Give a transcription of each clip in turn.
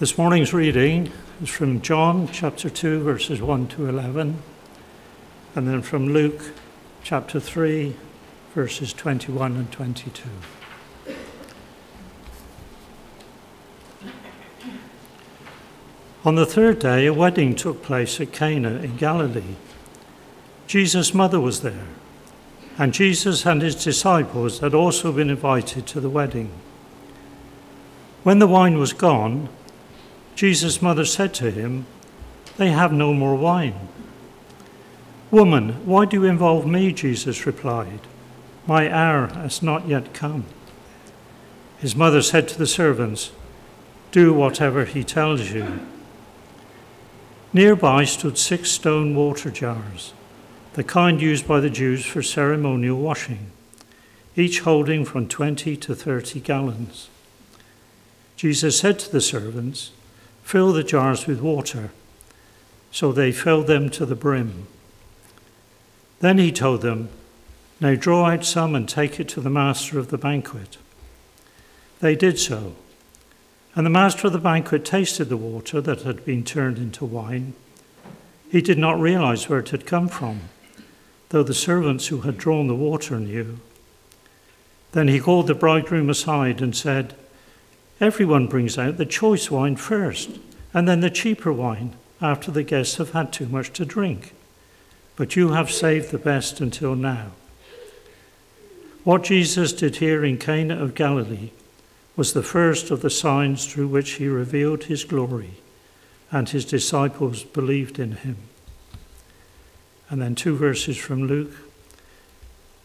This morning's reading is from John chapter 2, verses 1 to 11, and then from Luke chapter 3, verses 21 and 22. On the third day, a wedding took place at Cana in Galilee. Jesus' mother was there, and Jesus and his disciples had also been invited to the wedding. When the wine was gone, Jesus' mother said to him, They have no more wine. Woman, why do you involve me? Jesus replied, My hour has not yet come. His mother said to the servants, Do whatever he tells you. Nearby stood six stone water jars, the kind used by the Jews for ceremonial washing, each holding from 20 to 30 gallons. Jesus said to the servants, Fill the jars with water. So they filled them to the brim. Then he told them, Now draw out some and take it to the master of the banquet. They did so. And the master of the banquet tasted the water that had been turned into wine. He did not realize where it had come from, though the servants who had drawn the water knew. Then he called the bridegroom aside and said, Everyone brings out the choice wine first, and then the cheaper wine after the guests have had too much to drink. But you have saved the best until now. What Jesus did here in Cana of Galilee was the first of the signs through which he revealed his glory, and his disciples believed in him. And then two verses from Luke.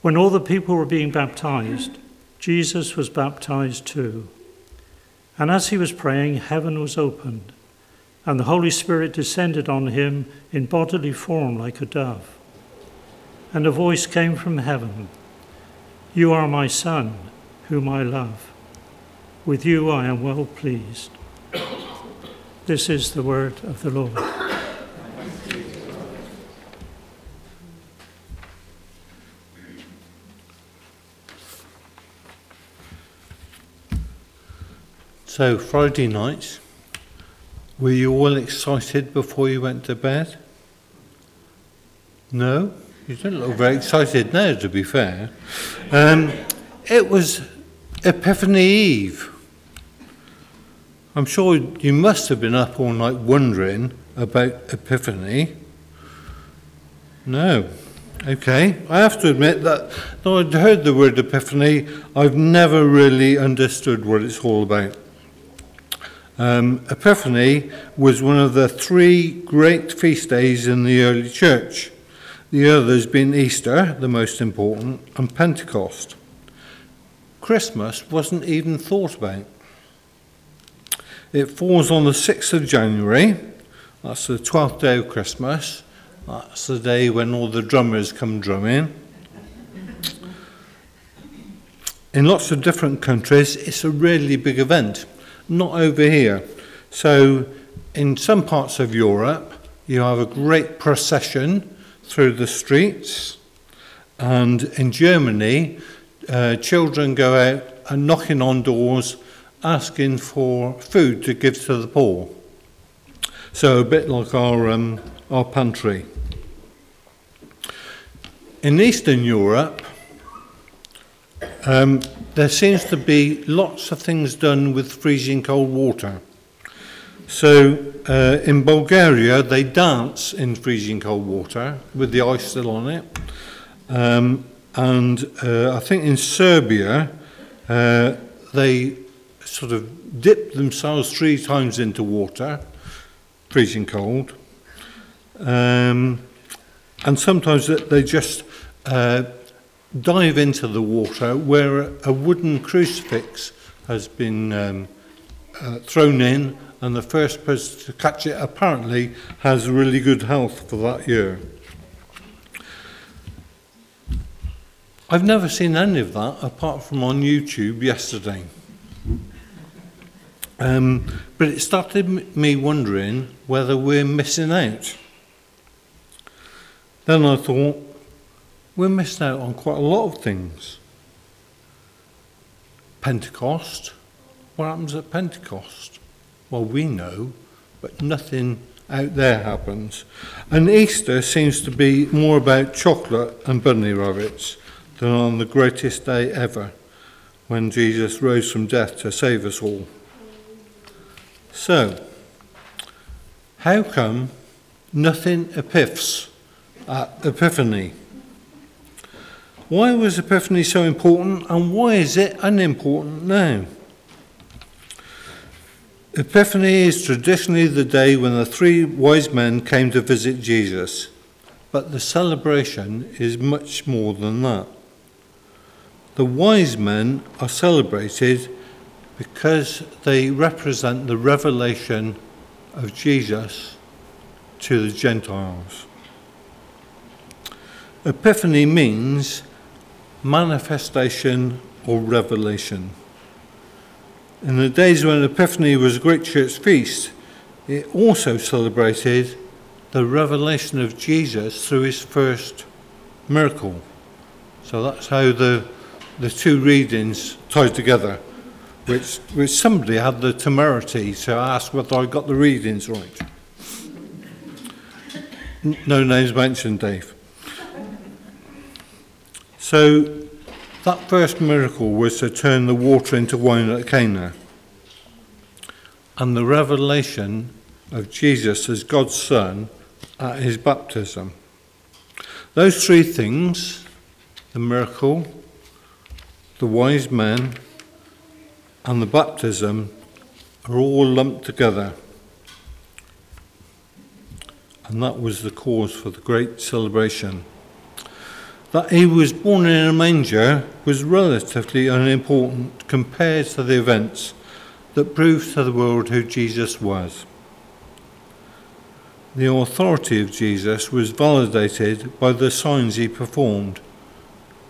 When all the people were being baptized, Jesus was baptized too. And as he was praying, heaven was opened, and the Holy Spirit descended on him in bodily form like a dove. And a voice came from heaven You are my Son, whom I love. With you I am well pleased. This is the word of the Lord. So, Friday night, were you all excited before you went to bed? No? You don't look very excited now, to be fair. Um, it was Epiphany Eve. I'm sure you must have been up all night wondering about Epiphany. No. Okay. I have to admit that though I'd heard the word Epiphany, I've never really understood what it's all about. Um, Epiphany was one of the three great feast days in the early church. The others being Easter, the most important, and Pentecost. Christmas wasn't even thought about. It falls on the 6th of January. That's the 12th day of Christmas. That's the day when all the drummers come drumming. In lots of different countries, it's a really big event not over here. So, in some parts of Europe, you have a great procession through the streets, and in Germany, uh, children go out and knocking on doors asking for food to give to the poor. So, a bit like our, um, our pantry. In Eastern Europe, um, there seems to be lots of things done with freezing cold water. So uh, in Bulgaria, they dance in freezing cold water with the ice still on it. Um, and uh, I think in Serbia, uh, they sort of dip themselves three times into water, freezing cold. Um, and sometimes they just uh, dive into the water where a wooden crucifix has been um, uh, thrown in, and the first person to catch it apparently has really good health for that year. I've never seen any of that apart from on YouTube yesterday. Um, but it started me wondering whether we're missing out. Then I thought, we're missing out on quite a lot of things. Pentecost. What happens at Pentecost? Well, we know, but nothing out there happens. And Easter seems to be more about chocolate and bunny rabbits than on the greatest day ever, when Jesus rose from death to save us all. So, how come nothing epiphs at Epiphany? Why was Epiphany so important and why is it unimportant now? Epiphany is traditionally the day when the three wise men came to visit Jesus, but the celebration is much more than that. The wise men are celebrated because they represent the revelation of Jesus to the Gentiles. Epiphany means manifestation or revelation. In the days when Epiphany was a great church feast, it also celebrated the revelation of Jesus through his first miracle. So that's how the, the two readings tied together, which, which somebody had the temerity to ask whether I got the readings right. No names mentioned, Dave. So that first miracle was to turn the water into wine at Cana. And the revelation of Jesus as God's Son at his baptism. Those three things the miracle, the wise men, and the baptism are all lumped together. And that was the cause for the great celebration that he was born in a manger was relatively unimportant compared to the events that proved to the world who Jesus was. The authority of Jesus was validated by the signs he performed,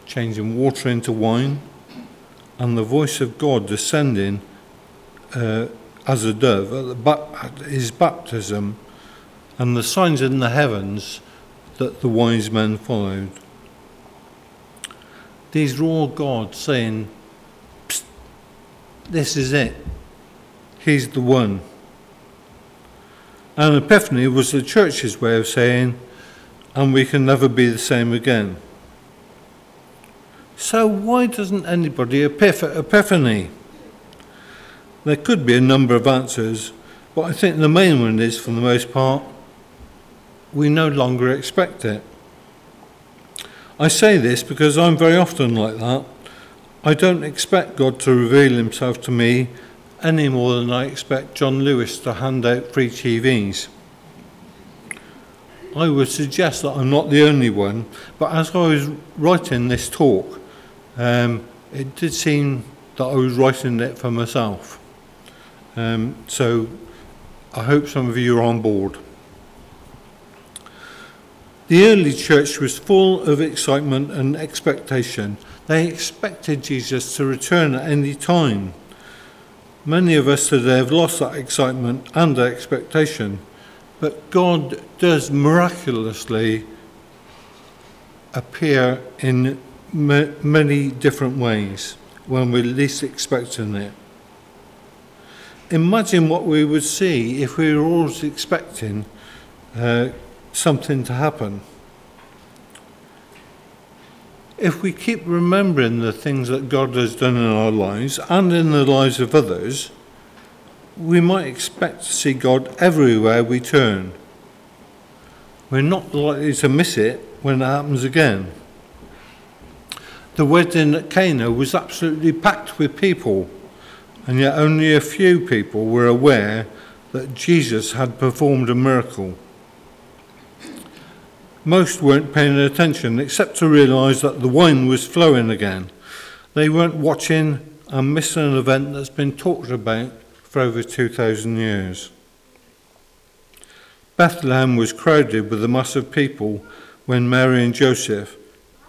changing water into wine, and the voice of God descending uh, as a dove at, at his baptism, and the signs in the heavens that the wise men followed. These are all God saying, This is it. He's the one. And Epiphany was the church's way of saying, and we can never be the same again. So, why doesn't anybody epiph- Epiphany? There could be a number of answers, but I think the main one is, for the most part, we no longer expect it. I say this because I'm very often like that. I don't expect God to reveal himself to me any more than I expect John Lewis to hand out free TVs. I would suggest that I'm not the only one, but as I was writing this talk, um, it did seem that I was writing it for myself. Um, so I hope some of you are on board. The early church was full of excitement and expectation. They expected Jesus to return at any time. Many of us today have lost that excitement and expectation, but God does miraculously appear in many different ways when we're least expecting it. Imagine what we would see if we were always expecting uh, something to happen. If we keep remembering the things that God has done in our lives and in the lives of others, we might expect to see God everywhere we turn. We're not likely to miss it when it happens again. The wedding at Cana was absolutely packed with people, and yet only a few people were aware that Jesus had performed a miracle. Most weren't paying attention except to realise that the wine was flowing again. They weren't watching and missing an event that's been talked about for over 2,000 years. Bethlehem was crowded with a mass of people when Mary and Joseph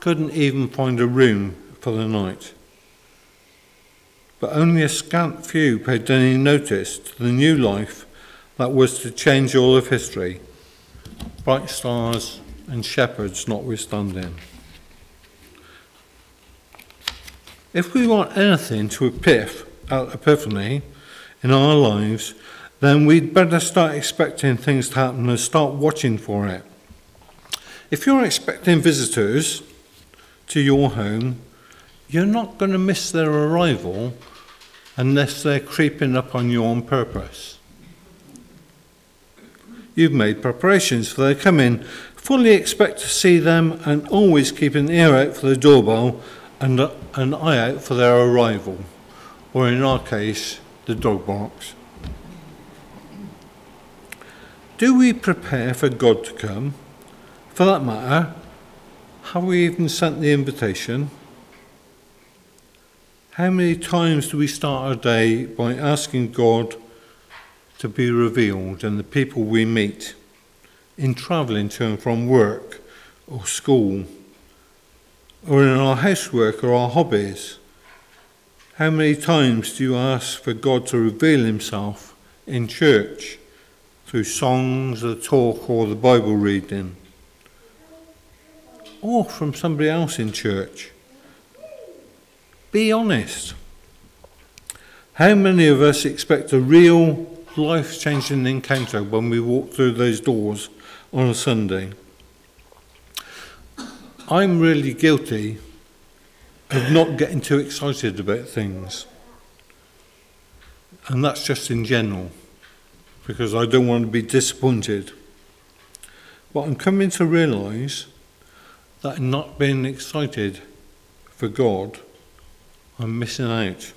couldn't even find a room for the night. But only a scant few paid any notice to the new life that was to change all of history. Bright stars and shepherds notwithstanding. If we want anything to epiph Epiphany in our lives, then we'd better start expecting things to happen and start watching for it. If you're expecting visitors to your home, you're not going to miss their arrival unless they're creeping up on you on purpose. You've made preparations for their coming, fully expect to see them, and always keep an ear out for the doorbell and an eye out for their arrival, or in our case, the dog barks. Do we prepare for God to come? For that matter, have we even sent the invitation? How many times do we start our day by asking God to be revealed in the people we meet, in travelling to and from work or school, or in our housework or our hobbies? How many times do you ask for God to reveal Himself in church through songs, the talk, or the Bible reading? Or from somebody else in church? Be honest. How many of us expect a real life changing encounter when we walk through those doors on a Sunday? I'm really guilty of not getting too excited about things. And that's just in general, because I don't want to be disappointed. But I'm coming to realise that not being excited for God I'm missing out.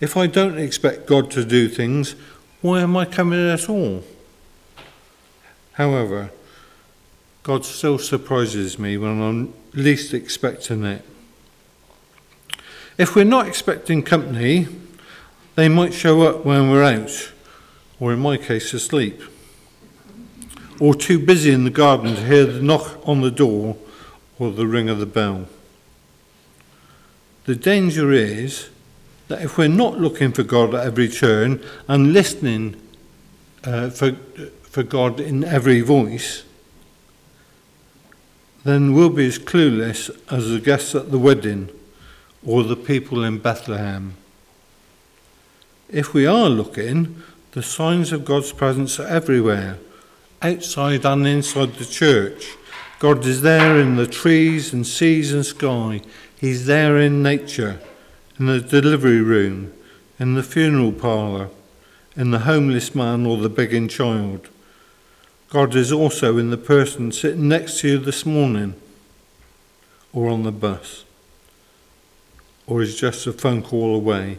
If I don't expect God to do things, why am I coming at all? However, God still surprises me when I'm least expecting it. If we're not expecting company, they might show up when we're out, or in my case, asleep, or too busy in the garden to hear the knock on the door or the ring of the bell. The danger is that if we're not looking for God at every turn and listening uh, for, for God in every voice, then we'll be as clueless as the guests at the wedding or the people in Bethlehem. If we are looking, the signs of God's presence are everywhere, outside and inside the church. God is there in the trees and seas and sky. He's there in nature, in the delivery room, in the funeral parlour, in the homeless man or the begging child. God is also in the person sitting next to you this morning, or on the bus, or is just a phone call away.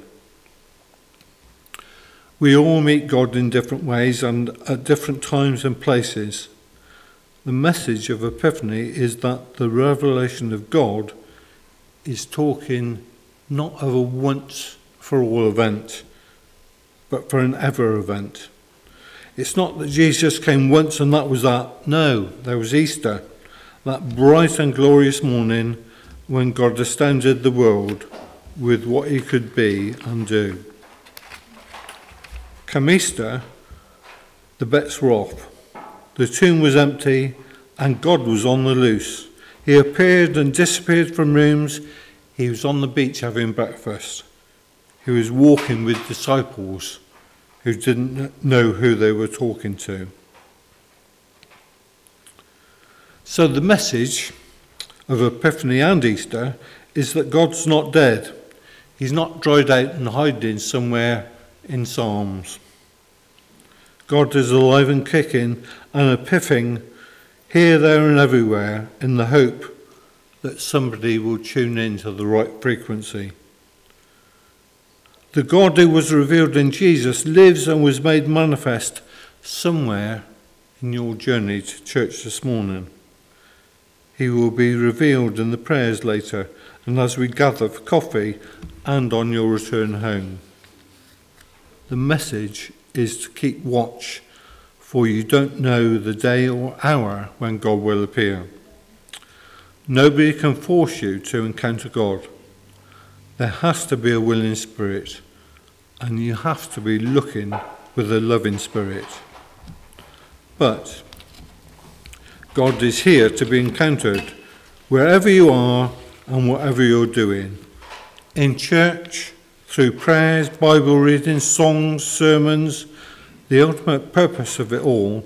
We all meet God in different ways and at different times and places. The message of Epiphany is that the revelation of God is talking not of a once for all event, but for an ever event. It's not that Jesus came once and that was that. No, there was Easter, that bright and glorious morning when God astounded the world with what he could be and do. Come Easter, the bets were off. The tomb was empty and God was on the loose. He appeared and disappeared from rooms. He was on the beach having breakfast. He was walking with disciples who didn't know who they were talking to. So, the message of Epiphany and Easter is that God's not dead. He's not dried out and hiding somewhere in Psalms. God is alive and kicking and epiphing here, there, and everywhere in the hope that somebody will tune into the right frequency. The God who was revealed in Jesus lives and was made manifest somewhere in your journey to church this morning. He will be revealed in the prayers later and as we gather for coffee and on your return home. The message is to keep watch for you don't know the day or hour when God will appear. Nobody can force you to encounter God. There has to be a willing spirit, and you have to be looking with a loving spirit. But God is here to be encountered wherever you are and whatever you're doing in church, through prayers, Bible reading, songs, sermons. The ultimate purpose of it all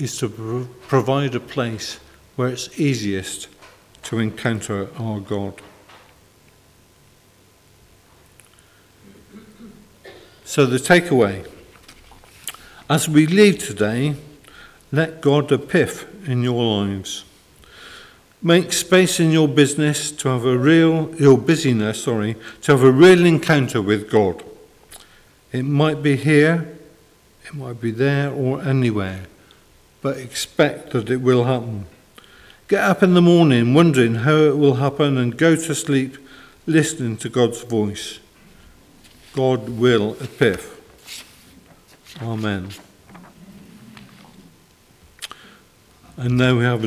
is to provide a place where it's easiest to encounter our God. So, the takeaway as we leave today, let God epiph in your lives. Make space in your business to have a real, your busyness, sorry, to have a real encounter with God. It might be here, it might be there, or anywhere, but expect that it will happen. Get up in the morning wondering how it will happen and go to sleep listening to God's voice. God will epiph. Amen. And now we have